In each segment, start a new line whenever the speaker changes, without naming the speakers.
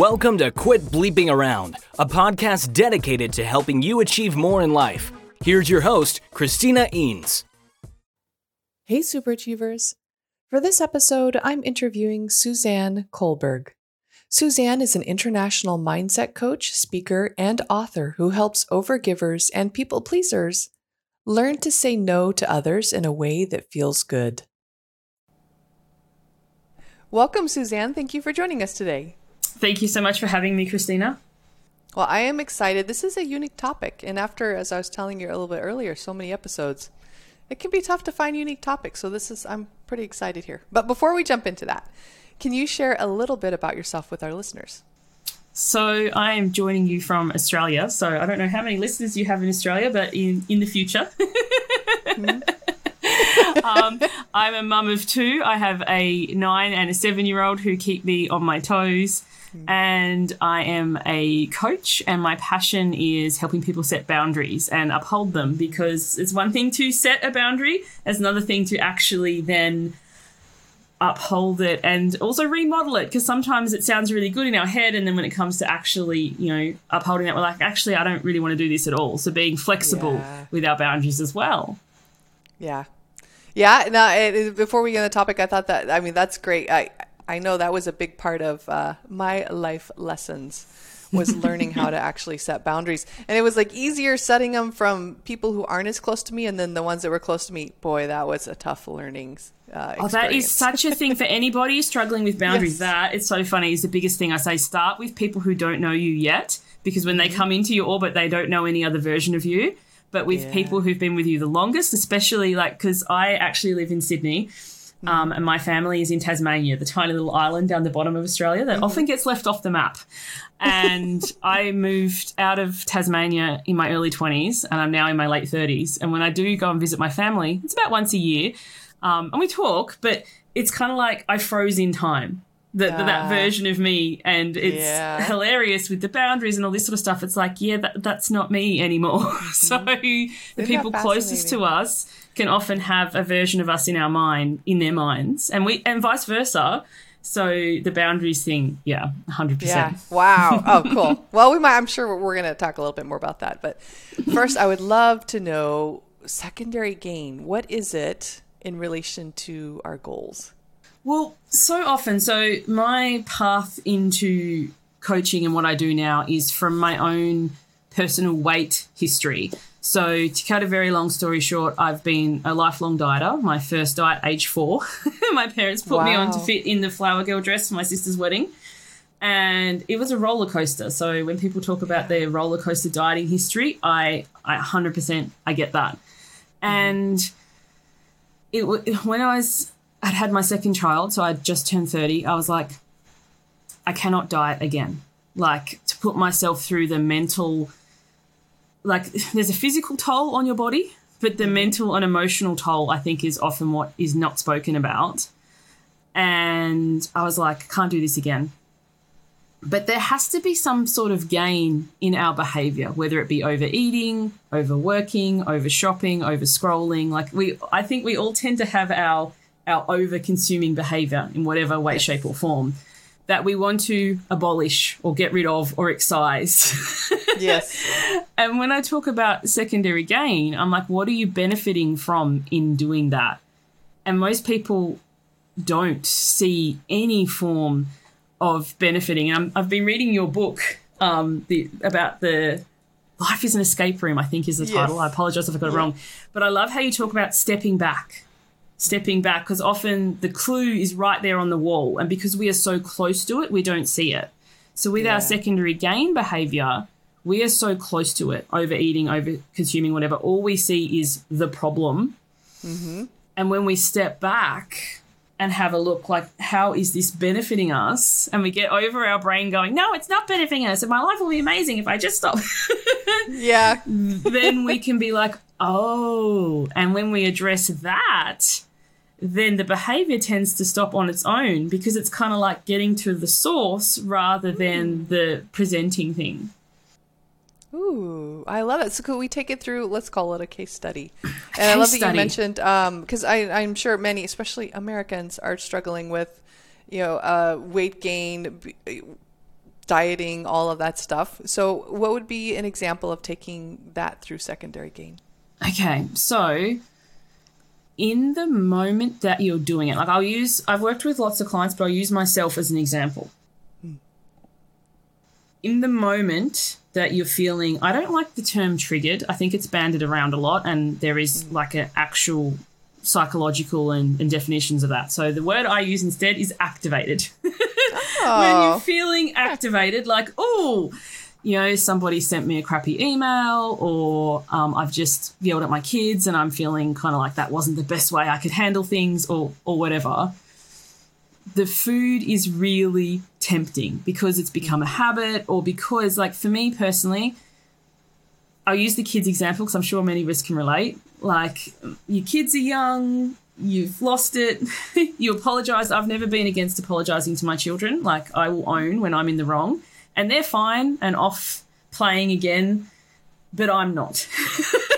Welcome to Quit Bleeping Around, a podcast dedicated to helping you achieve more in life. Here's your host, Christina Eanes.
Hey, Superachievers. For this episode, I'm interviewing Suzanne Culberg. Suzanne is an international mindset coach, speaker, and author who helps overgivers and people pleasers learn to say no to others in a way that feels good. Welcome, Suzanne. Thank you for joining us today.
Thank you so much for having me, Christina.
Well, I am excited. This is a unique topic. And after, as I was telling you a little bit earlier, so many episodes, it can be tough to find unique topics. So this is, I'm pretty excited here. But before we jump into that, can you share a little bit about yourself with our listeners?
So I am joining you from Australia. So I don't know how many listeners you have in Australia, but in, in the future. Mm-hmm. um, I'm a mum of two. I have a nine and a seven year old who keep me on my toes. Mm-hmm. And I am a coach, and my passion is helping people set boundaries and uphold them because it's one thing to set a boundary, it's another thing to actually then uphold it and also remodel it because sometimes it sounds really good in our head and then when it comes to actually you know upholding it we're like actually i don't really want to do this at all. So being flexible yeah. with our boundaries as well.
Yeah. Yeah no it, before we get on the topic i thought that i mean that's great. I I know that was a big part of uh, my life lessons was learning how to actually set boundaries. And it was like easier setting them from people who aren't as close to me, and then the ones that were close to me. Boy, that was a tough learning. Uh,
oh, that is such a thing for anybody struggling with boundaries. Yes. That it's so funny is the biggest thing I say. Start with people who don't know you yet, because when they mm-hmm. come into your orbit, they don't know any other version of you. But with yeah. people who've been with you the longest, especially like because I actually live in Sydney um, and my family is in Tasmania, the tiny little island down the bottom of Australia that mm-hmm. often gets left off the map. And I moved out of Tasmania in my early 20s, and I'm now in my late 30s. And when I do go and visit my family, it's about once a year. Um, and we talk, but it's kind of like I froze in time. The, the, that version of me and it's yeah. hilarious with the boundaries and all this sort of stuff it's like yeah that, that's not me anymore mm-hmm. so the Isn't people closest to us can often have a version of us in our mind in their minds and we and vice versa. So the boundaries thing yeah 100% yeah.
wow. Oh cool. Well we might i'm sure we're going to talk a little bit more about that but first i would love to know secondary gain. What is it in relation to our goals?
Well so often so my path into coaching and what i do now is from my own personal weight history so, to cut a very long story short, I've been a lifelong dieter. My first diet, age four. my parents put wow. me on to fit in the flower girl dress for my sister's wedding. And it was a roller coaster. So, when people talk about their roller coaster dieting history, I, I 100% I get that. And it when I was I'd had my second child, so I'd just turned 30, I was like, I cannot diet again. Like to put myself through the mental like there's a physical toll on your body, but the mm-hmm. mental and emotional toll I think is often what is not spoken about. And I was like, can't do this again. But there has to be some sort of gain in our behavior, whether it be overeating, overworking, over shopping, over scrolling. Like we I think we all tend to have our our over consuming behavior in whatever way, yes. shape, or form that we want to abolish or get rid of or excise.
yes.
And when I talk about secondary gain, I'm like, what are you benefiting from in doing that? And most people don't see any form of benefiting. And i have been reading your book um, the, about the life is an escape room. I think is the title. Yes. I apologize if I got it wrong, but I love how you talk about stepping back stepping back because often the clue is right there on the wall. And because we are so close to it, we don't see it. So with yeah. our secondary gain behavior, we are so close to it, overeating, over consuming, whatever. All we see is the problem. Mm-hmm. And when we step back and have a look, like, how is this benefiting us? And we get over our brain going, no, it's not benefiting us. And my life will be amazing if I just stop.
yeah.
then we can be like, oh. And when we address that, then the behavior tends to stop on its own because it's kind of like getting to the source rather than the presenting thing.
Ooh, I love it. So could we take it through? Let's call it a case study. And case I love that study. you mentioned because um, I'm sure many, especially Americans, are struggling with, you know, uh, weight gain, dieting, all of that stuff. So, what would be an example of taking that through secondary gain?
Okay, so in the moment that you're doing it, like I'll use, I've worked with lots of clients, but I'll use myself as an example. Hmm. In the moment that you're feeling, I don't like the term triggered. I think it's banded around a lot, and there is hmm. like an actual psychological and, and, definitions of that. So the word I use instead is activated. Oh. when you're oh. feeling activated, like, oh, you know, somebody sent me a crappy email, or um, I've just yelled at my kids and I'm feeling kind of like that wasn't the best way I could handle things, or or whatever. The food is really tempting because it's become a habit, or because, like, for me personally, I'll use the kids example because I'm sure many of us can relate. Like, your kids are young, you've lost it, you apologize. I've never been against apologizing to my children. Like, I will own when I'm in the wrong, and they're fine and off playing again, but I'm not.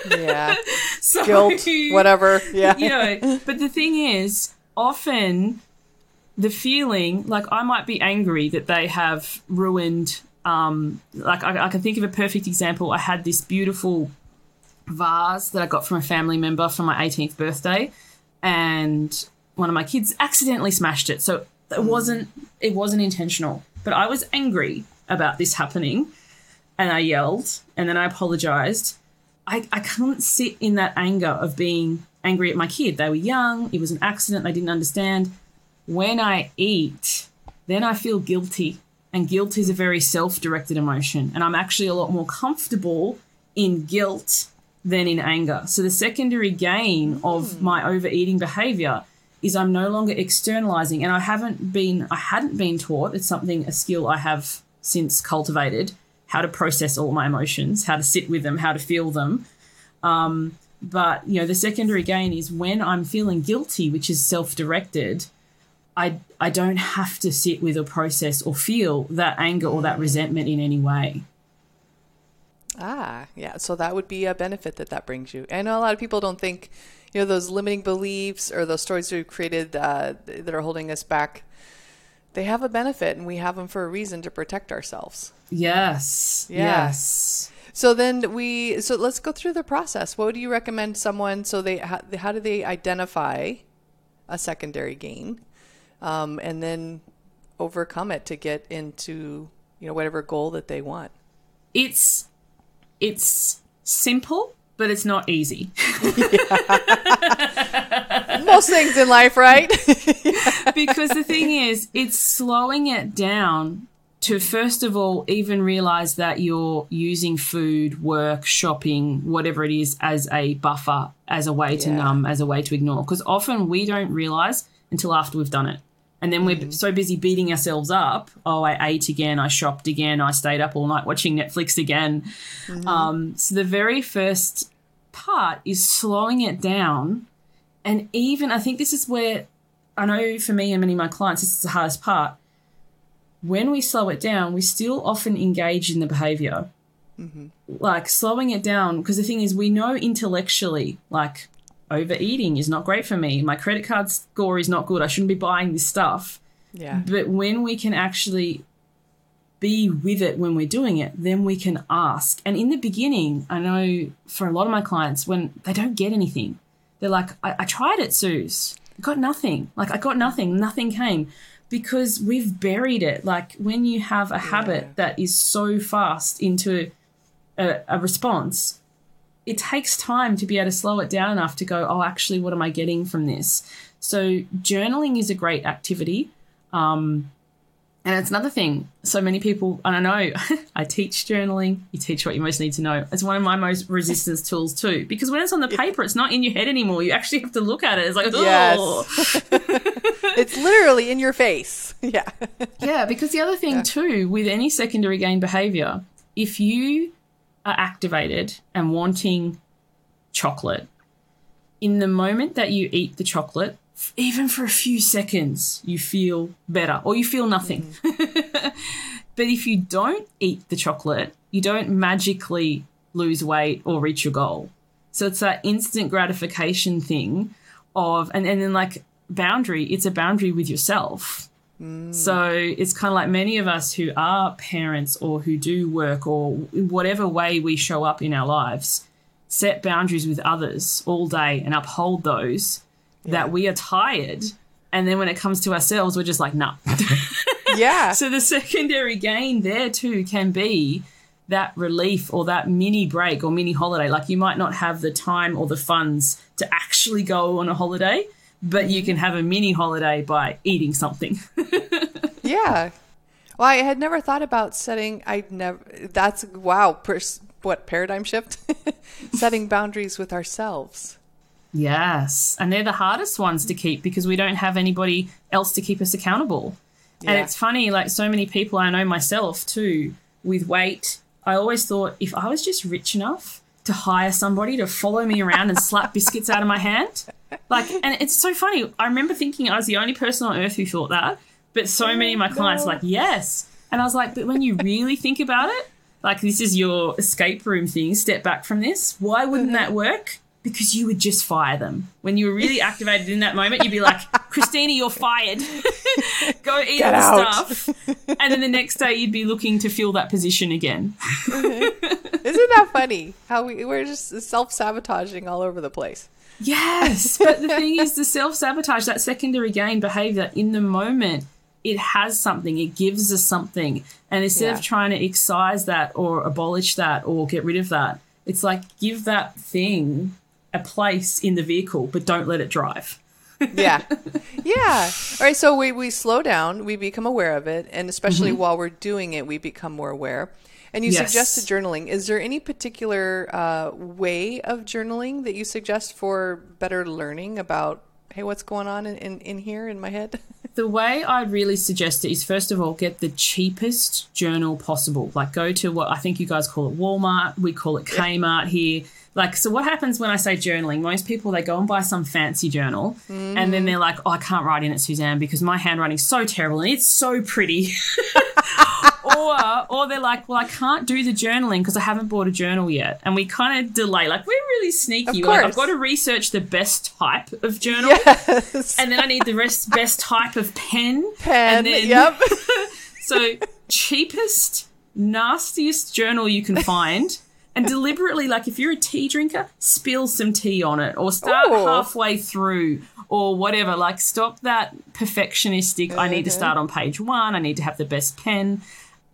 yeah. so, Guilt, whatever. Yeah.
You know, but the thing is, often the feeling like I might be angry that they have ruined. Um, like I, I can think of a perfect example. I had this beautiful vase that I got from a family member for my 18th birthday, and one of my kids accidentally smashed it. So it wasn't it wasn't intentional, but I was angry about this happening, and I yelled, and then I apologized. I, I couldn't sit in that anger of being angry at my kid. They were young, it was an accident, they didn't understand. When I eat, then I feel guilty. And guilt is a very self directed emotion. And I'm actually a lot more comfortable in guilt than in anger. So the secondary gain of hmm. my overeating behavior is I'm no longer externalizing and I haven't been I hadn't been taught it's something a skill I have since cultivated how to process all my emotions, how to sit with them, how to feel them. Um, but you know the secondary gain is when I'm feeling guilty, which is self-directed. I I don't have to sit with or process or feel that anger or that resentment in any way.
Ah, yeah. So that would be a benefit that that brings you. I know a lot of people don't think, you know, those limiting beliefs or those stories we've created uh, that are holding us back. They have a benefit, and we have them for a reason to protect ourselves.
Yes. Yeah. Yes.
So then we. So let's go through the process. What do you recommend someone? So they how, how do they identify a secondary gain, um, and then overcome it to get into you know whatever goal that they want.
It's it's simple, but it's not easy.
Most things in life, right?
because the thing is, it's slowing it down to first of all even realize that you're using food, work, shopping, whatever it is, as a buffer, as a way to numb, as a way to ignore. Because often we don't realize until after we've done it. And then we're mm-hmm. so busy beating ourselves up. Oh, I ate again. I shopped again. I stayed up all night watching Netflix again. Mm-hmm. Um, so the very first part is slowing it down. And even, I think this is where I know for me and many of my clients, this is the hardest part. When we slow it down, we still often engage in the behavior. Mm-hmm. Like slowing it down, because the thing is, we know intellectually, like, overeating is not great for me. My credit card score is not good. I shouldn't be buying this stuff.
Yeah.
But when we can actually be with it when we're doing it, then we can ask. And in the beginning, I know for a lot of my clients, when they don't get anything, they're like, I, I tried it, Suze. Got nothing. Like, I got nothing. Nothing came because we've buried it. Like, when you have a habit that is so fast into a, a response, it takes time to be able to slow it down enough to go, oh, actually, what am I getting from this? So, journaling is a great activity. Um, and it's another thing. So many people, and I know I teach journaling. You teach what you most need to know. It's one of my most resistance tools too, because when it's on the paper, it's not in your head anymore. You actually have to look at it. It's like, oh.
Yes. it's literally in your face. Yeah.
yeah. Because the other thing yeah. too, with any secondary gain behavior, if you are activated and wanting chocolate, in the moment that you eat the chocolate, even for a few seconds, you feel better or you feel nothing. Mm. but if you don't eat the chocolate, you don't magically lose weight or reach your goal. So it's that instant gratification thing of, and, and then like boundary, it's a boundary with yourself. So it's kind of like many of us who are parents or who do work or whatever way we show up in our lives, set boundaries with others all day and uphold those that we are tired. And then when it comes to ourselves, we're just like, nah.
Yeah.
So the secondary gain there too can be that relief or that mini break or mini holiday. Like you might not have the time or the funds to actually go on a holiday, but you mm-hmm. can have a mini holiday by eating something.
yeah. Well, I had never thought about setting. I never. That's wow. Pers- what paradigm shift? setting boundaries with ourselves.
Yes. And they're the hardest ones to keep because we don't have anybody else to keep us accountable. And it's funny, like so many people I know myself too, with weight, I always thought if I was just rich enough to hire somebody to follow me around and slap biscuits out of my hand. Like, and it's so funny. I remember thinking I was the only person on earth who thought that, but so oh many of my clients were like, yes. And I was like, but when you really think about it, like this is your escape room thing, step back from this, why wouldn't that work? Because you would just fire them. When you were really activated in that moment, you'd be like, Christina, you're fired. Go eat
Get
all the stuff. And then the next day, you'd be looking to fill that position again. Mm-hmm.
Isn't that funny? How we we're just self sabotaging all over the place.
Yes, but the thing is, the self sabotage, that secondary gain behavior in the moment, it has something, it gives us something. And instead
Yeah.
of trying to excise that or abolish that or get rid of that, it's like give that thing a place in the vehicle, but don't let it drive.
Yeah. yeah. All right. So we, we slow down, we become aware of it. And especially while we're doing it, we become more aware. And you
Yes.
suggested journaling. Is there any particular uh, way of journaling that you suggest for better learning about, hey, what's going on in, in, in here in my head?
The way I'd really suggest it is first of all, get the cheapest journal possible. Like go to what I think you guys call it Walmart, we call it Kmart here. Like, so what happens when I say journaling? Most people, they go and buy some fancy journal and then mm. they're like, oh, I can't write in it, Suzanne, because my handwriting's so terrible and it's so pretty. or, or they're like, well, I can't do the journaling because I haven't bought a journal yet. And we kind of delay. Like, we're really sneaky.
Of
Like, I've got to research the best type of journal
yes.
and then I need the rest best type of pen.
Pen.
And then,
yep.
So cheapest, nastiest journal you can find. And deliberately, like if you're a tea drinker, spill some tea on it or start
Ooh.
halfway through or whatever. Like stop that perfectionistic, I need to mm-hmm. start on page one, I need to have the best pen.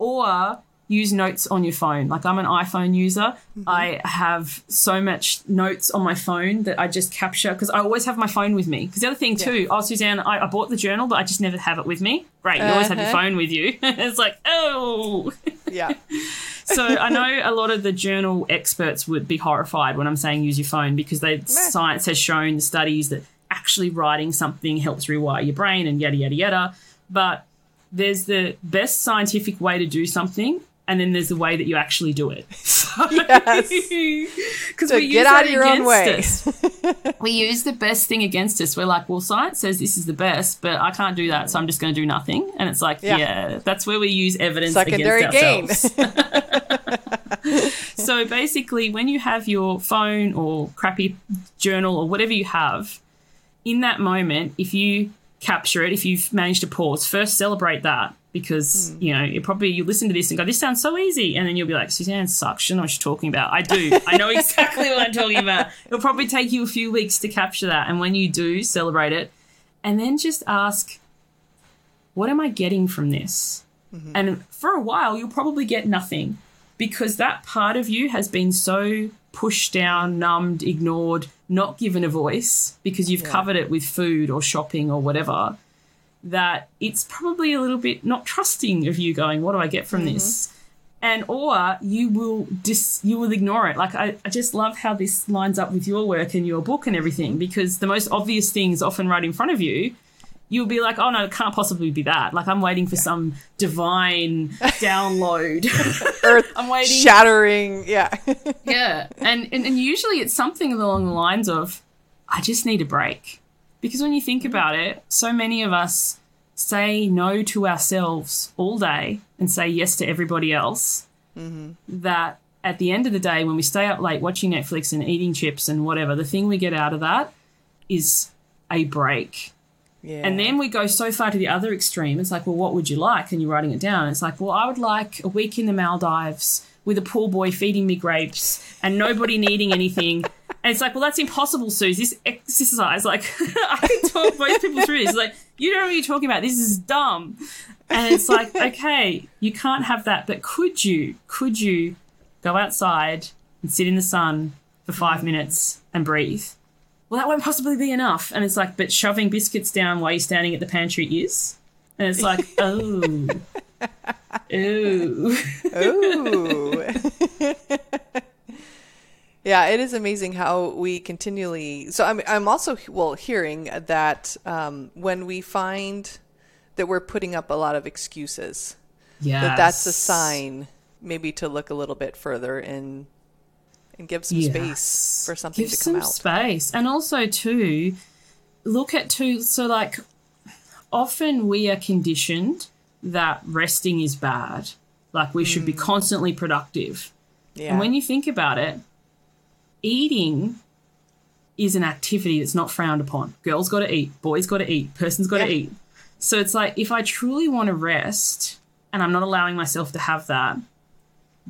Or use notes on your phone. Like I'm an iPhone user. I have so much notes on my phone that I just capture because I always have my phone with me. Because the other thing too, oh Suzanne, I, I bought the journal, but I just never have it with me. Great, you always have your
Uh-huh.
phone with you. it's like, oh.
yeah.
So I know a lot of the journal experts would be horrified when I'm saying use your phone because they science has shown the studies that actually writing something helps rewire your brain and yada yada yada. But there's the best scientific way to do something, and then there's the way that you actually do it.
Yes.
Because
So
we use
get out
that
of your own
against
way.
us. we use the best thing against us. We're like, well, science says this is the best, but I can't do that, so I'm just going to do nothing. And it's like,
Yeah.
yeah, that's where we use evidence
Secondary
against ourselves. so basically, when you have your phone or crappy journal or whatever you have, in that moment, if you capture it, if you've managed to pause, first celebrate that because hmm. you know you probably you listen to this and go, "This sounds so easy," and then you'll be like, "Suzanne sucks. She knows what she's talking about." I do. I know exactly what I'm talking about. It'll probably take you a few weeks to capture that, and when you do, celebrate it, and then just ask, "What am I getting from this?" Mm-hmm. And for a while, you'll probably get nothing because that part of you has been so pushed down, numbed, ignored, not given a voice because you've covered it with food or shopping or whatever. That it's probably a little bit not trusting of you going, What do I get from mm-hmm. this? And or you will dis you will ignore it. Like I, I just love how this lines up with your work and your book and everything, because the most obvious thing is often right in front of you you'll be like, oh no, it can't possibly be that. Like I'm waiting for some divine download.
Earth
I'm waiting.
shattering. Yeah.
yeah, and, and and usually it's something along the lines of, I just need a break, because when you think mm-hmm. about it, so many of us say no to ourselves all day and say yes to everybody else. Mm-hmm. That at the end of the day, when we stay up late watching Netflix and eating chips and whatever, the thing we get out of that is a break
Yeah.
And then we go so far to the other extreme. It's like, well, what would you like? And you're writing it down. It's like, well, I would like a week in the Maldives with a pool boy feeding me grapes and nobody needing anything. And it's like, well, that's impossible, Suze. This exercise, like, I can talk most people through this. It's like, you don't know what you're talking about. This is dumb. And it's like, okay, you can't have that. But could you, could you go outside and sit in the sun for five mm. minutes and breathe? Well, that won't possibly be enough. And it's like, but shoving biscuits down while you're standing at the pantry is. And it's like, oh, ooh.
Ooh. yeah, it is amazing how we continually. So I'm I'm also well hearing that um, when we find that we're putting up a lot of excuses,
Yeah.
that that's a sign maybe to look a little bit further and and give some space for something
Give
to
some
out.
space. And also, too, look at, too, so like often we are conditioned that resting is bad. Like we should be mm. constantly productive.
Yeah.
And when you think about it, eating is an activity that's not frowned upon. Girls got to eat, boys got to eat, person's got to
Yeah.
eat. So it's like if I truly want to rest and I'm not allowing myself to have that,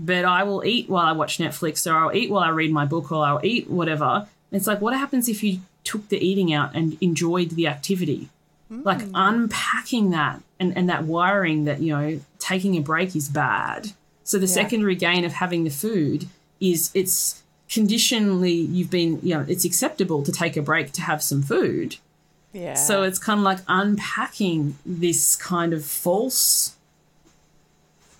but I will eat while I watch Netflix or I'll eat while I read my book or I'll eat whatever. It's like, what happens if you took the eating out and enjoyed the activity? Like hmm. unpacking that and, and that wiring that, you know, taking a break is bad. So the secondary gain of having the food is it's conditionally you've been, you know, it's acceptable to take a break to have some food.
yeah.
So it's kind of like unpacking this kind of false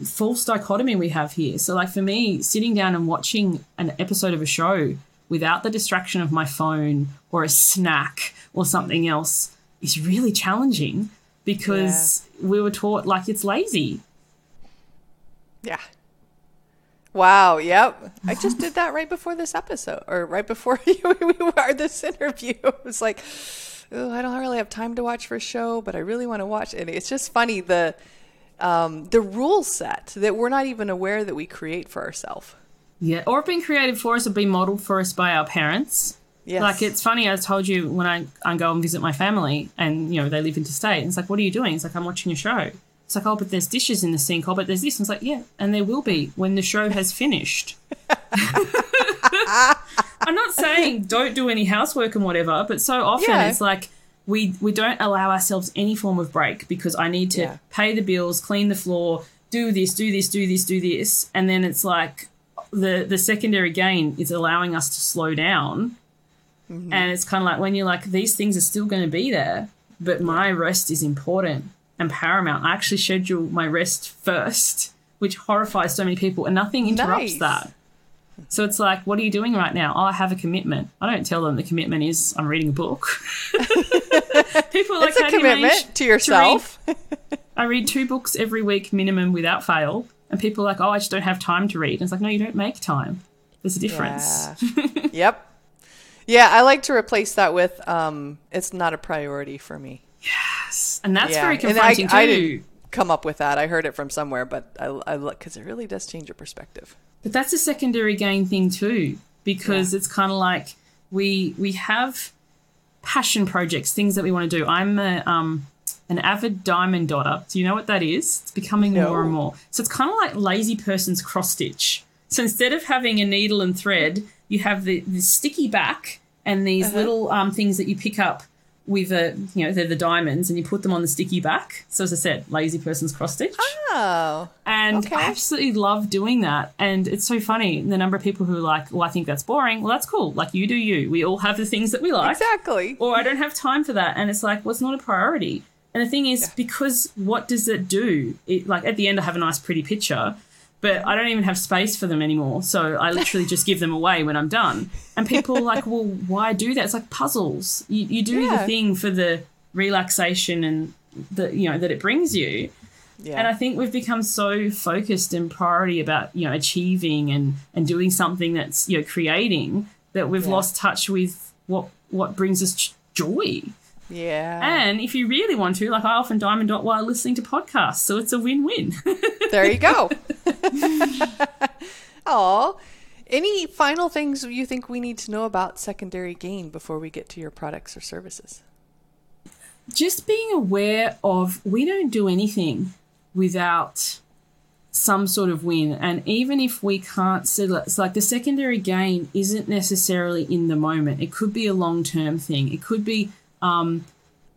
false dichotomy we have here. So like for me, sitting down and watching an episode of a show without the distraction of my phone or a snack or something else is really challenging because we were taught like it's lazy.
Yeah. Wow. Yep. I just did that right before this episode, or right before we were this interview. It was like, oh, I don't really have time to watch for a show, but I really want to watch. And it's just funny the um, the rule set that we're not even aware that we create for ourselves.
Yeah, or being created for us or being modeled for us by our parents.
Yes.
Like it's funny, I told you when I, I go and visit my family and, you know, they live interstate. And it's like, what are you doing? It's like, I'm watching a show. It's like, oh, but there's dishes in the sink. Oh, but there's this. And it's like, yeah, and there will be when the show has finished. I'm not saying don't do any housework and whatever, but so often
Yeah.
it's like we we don't allow ourselves any form of break because I need to
Yeah.
pay the bills, clean the floor, do this, do this, do this, do this, and then it's like the the secondary gain is allowing us to slow down, mm-hmm. and it's kind of like when you're like these things are still going to be there, but my rest is important and paramount. I actually schedule my rest first, which horrifies so many people, and nothing interrupts
Nice.
that. So it's like, what are you doing right now? Oh, I have a commitment. I don't tell them the commitment is I'm reading a book. People are like,
it's a
"How do you manage
commitment to yourself.
read?" I read two books every week minimum without fail. And people are like, oh, I just don't have time to read. And it's like, no, you don't make time. There's a difference.
Yeah. yep. Yeah, I like to replace that with um, it's not a priority for me.
Yes, and that's
yeah.
very
And I,
confronting
I
too.
didn't come up with that. I heard it from somewhere, but I, I look because it really does change your perspective.
But that's a secondary gain thing too, because it's kind of like we we have passion projects, things that we want to do. I'm a, um, an avid diamond dotter. Do you know what that is? It's becoming
No.
more and more. So it's kind of like lazy person's cross stitch. So instead of having a needle and thread, you have the, the sticky back and these
Uh-huh.
little um, things that you pick up with a you know they're the diamonds and you put them on the sticky back. So as I said, lazy person's cross stitch
Oh,
and
Okay.
I absolutely love doing that. And it's so funny the number of people who are like, "Well, I think that's boring." Well, that's cool. Like you do you. We all have the things that we like.
exactly.
Or I don't have time for that, and it's like, well, it's not a priority. And the thing is, because what does it do? It, like at the end, I have a nice, pretty picture, but I don't even have space for them anymore. So I literally just give them away when I'm done. And people are like, well, why do that? It's like puzzles. You, you do
Yeah.
the thing for the relaxation and the you know that it brings you.
Yeah.
And I think we've become so focused and priority about, you know, achieving and, and doing something that's, you know, creating that we've
Yeah.
lost touch with what what brings us joy.
Yeah.
And if you really want to, like I often diamond dot while listening to podcasts, so it's a win-win.
there you go. Oh, any final things you think we need to know about secondary gain before we get to your products or services?
just being aware of we don't do anything without some sort of win. And even if we can't settle it, it's like the secondary gain isn't necessarily in the moment. It could be a long term thing. It could be um,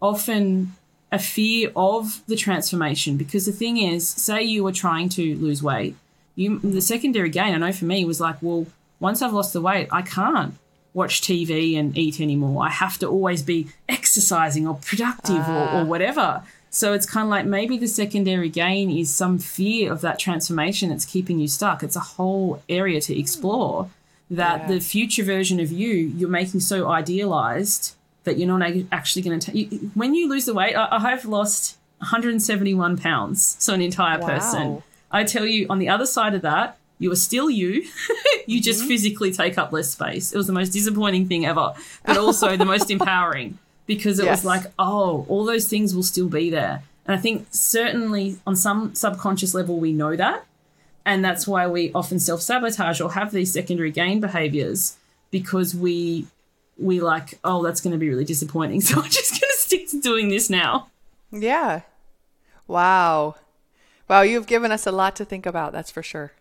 often a fear of the transformation. Because the thing is, say you were trying to lose weight, you the secondary gain, I know for me was like, well, once I've lost the weight, I can't watch TV and eat anymore. I have to always be exercising or productive uh. or, or ah. whatever. So it's kind of like maybe the secondary gain is some fear of that transformation that's keeping you stuck. It's a whole area to explore that yeah. the future version of you, you're making so idealized that you're not actually going to take. When you lose the weight, I, have lost 171 pounds, so an entire wow. person. I tell you, on the other side of that, you are still you. you just mm-hmm. physically take up less space. It was the most disappointing thing ever, but also the most empowering because it yes. was like, oh, all those things will still be there. And I think certainly on some subconscious level, we know that. And that's why we often self sabotage or have these secondary gain behaviors because we we like, oh, that's going to be really disappointing. So I'm just going to stick to doing this now.
Yeah. Wow. Wow, you've given us a lot to think about, that's for sure.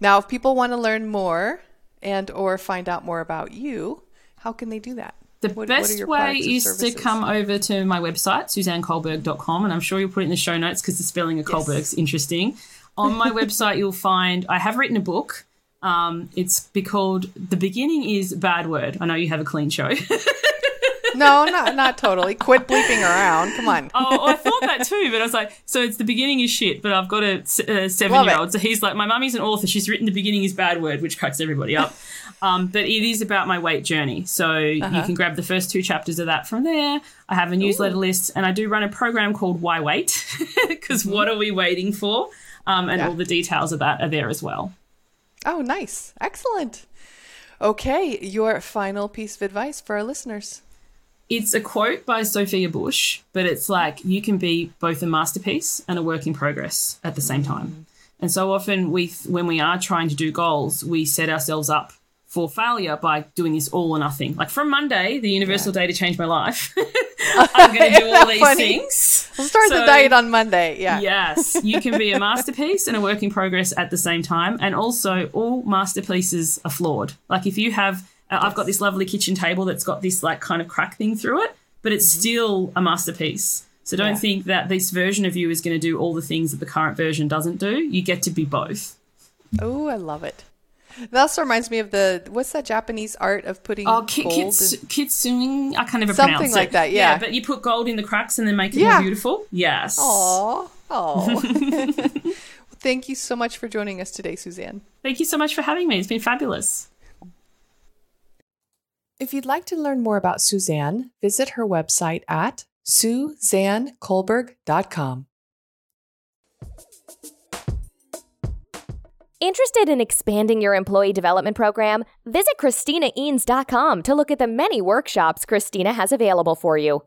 Now, if people want to learn more and or find out more about you, how can they do that?
The what, best what way is to come over to my website, suzanneculberg.com, and I'm sure you'll put it in the show notes because the spelling of yes. Culberg's interesting. On my website, you'll find I have written a book. Um, it's be called The Beginning is Bad Word. I know you have a clean show.
no, not not totally. Quit bleeping around. Come on.
oh, I thought that too, but I was like, so it's the beginning is shit. But I've got a, a seven year old, so he's like, my mummy's an author. She's written the beginning is bad word, which cracks everybody up. Um, but it is about my weight journey, so uh-huh. you can grab the first two chapters of that from there. I have a newsletter Ooh. list, and I do run a program called Why Wait, because mm-hmm. what are we waiting for? Um, and yeah. all the details of that are there as well.
Oh, nice, excellent. Okay, your final piece of advice for our listeners
it's a quote by Sophia Bush, but it's like you can be both a masterpiece and a work in progress at the same time. Mm-hmm. And so often we when we are trying to do goals, we set ourselves up for failure by doing this all or nothing. Like from Monday, the universal yeah. day to change my life. I'm going to do all these funny? things.
We'll start so, the diet on Monday. Yeah.
Yes, you can be a masterpiece and a work in progress at the same time. And also, all masterpieces are flawed. Like if you have uh, I've got this lovely kitchen table that's got this like kind of crack thing through it, but it's mm-hmm. still a masterpiece. So don't yeah. think that this version of you is going to do all the things that the current version doesn't do. You get to be both.
Oh, I love it. That also reminds me of the what's that Japanese art of putting oh ki- gold
kits, in... kitsune. I can't even
something
pronounce
like
it.
that. Yeah. yeah.
but you put gold in the cracks and then make it yeah. more beautiful. Yes.
Oh, oh. Thank you so much for joining us today, Suzanne.
Thank you so much for having me. It's been fabulous.
If you'd like to learn more about Suzanne, visit her website at suzanneculberg.com.
Interested in expanding your employee development program? Visit ChristinaEanes.com to look at the many workshops Christina has available for you.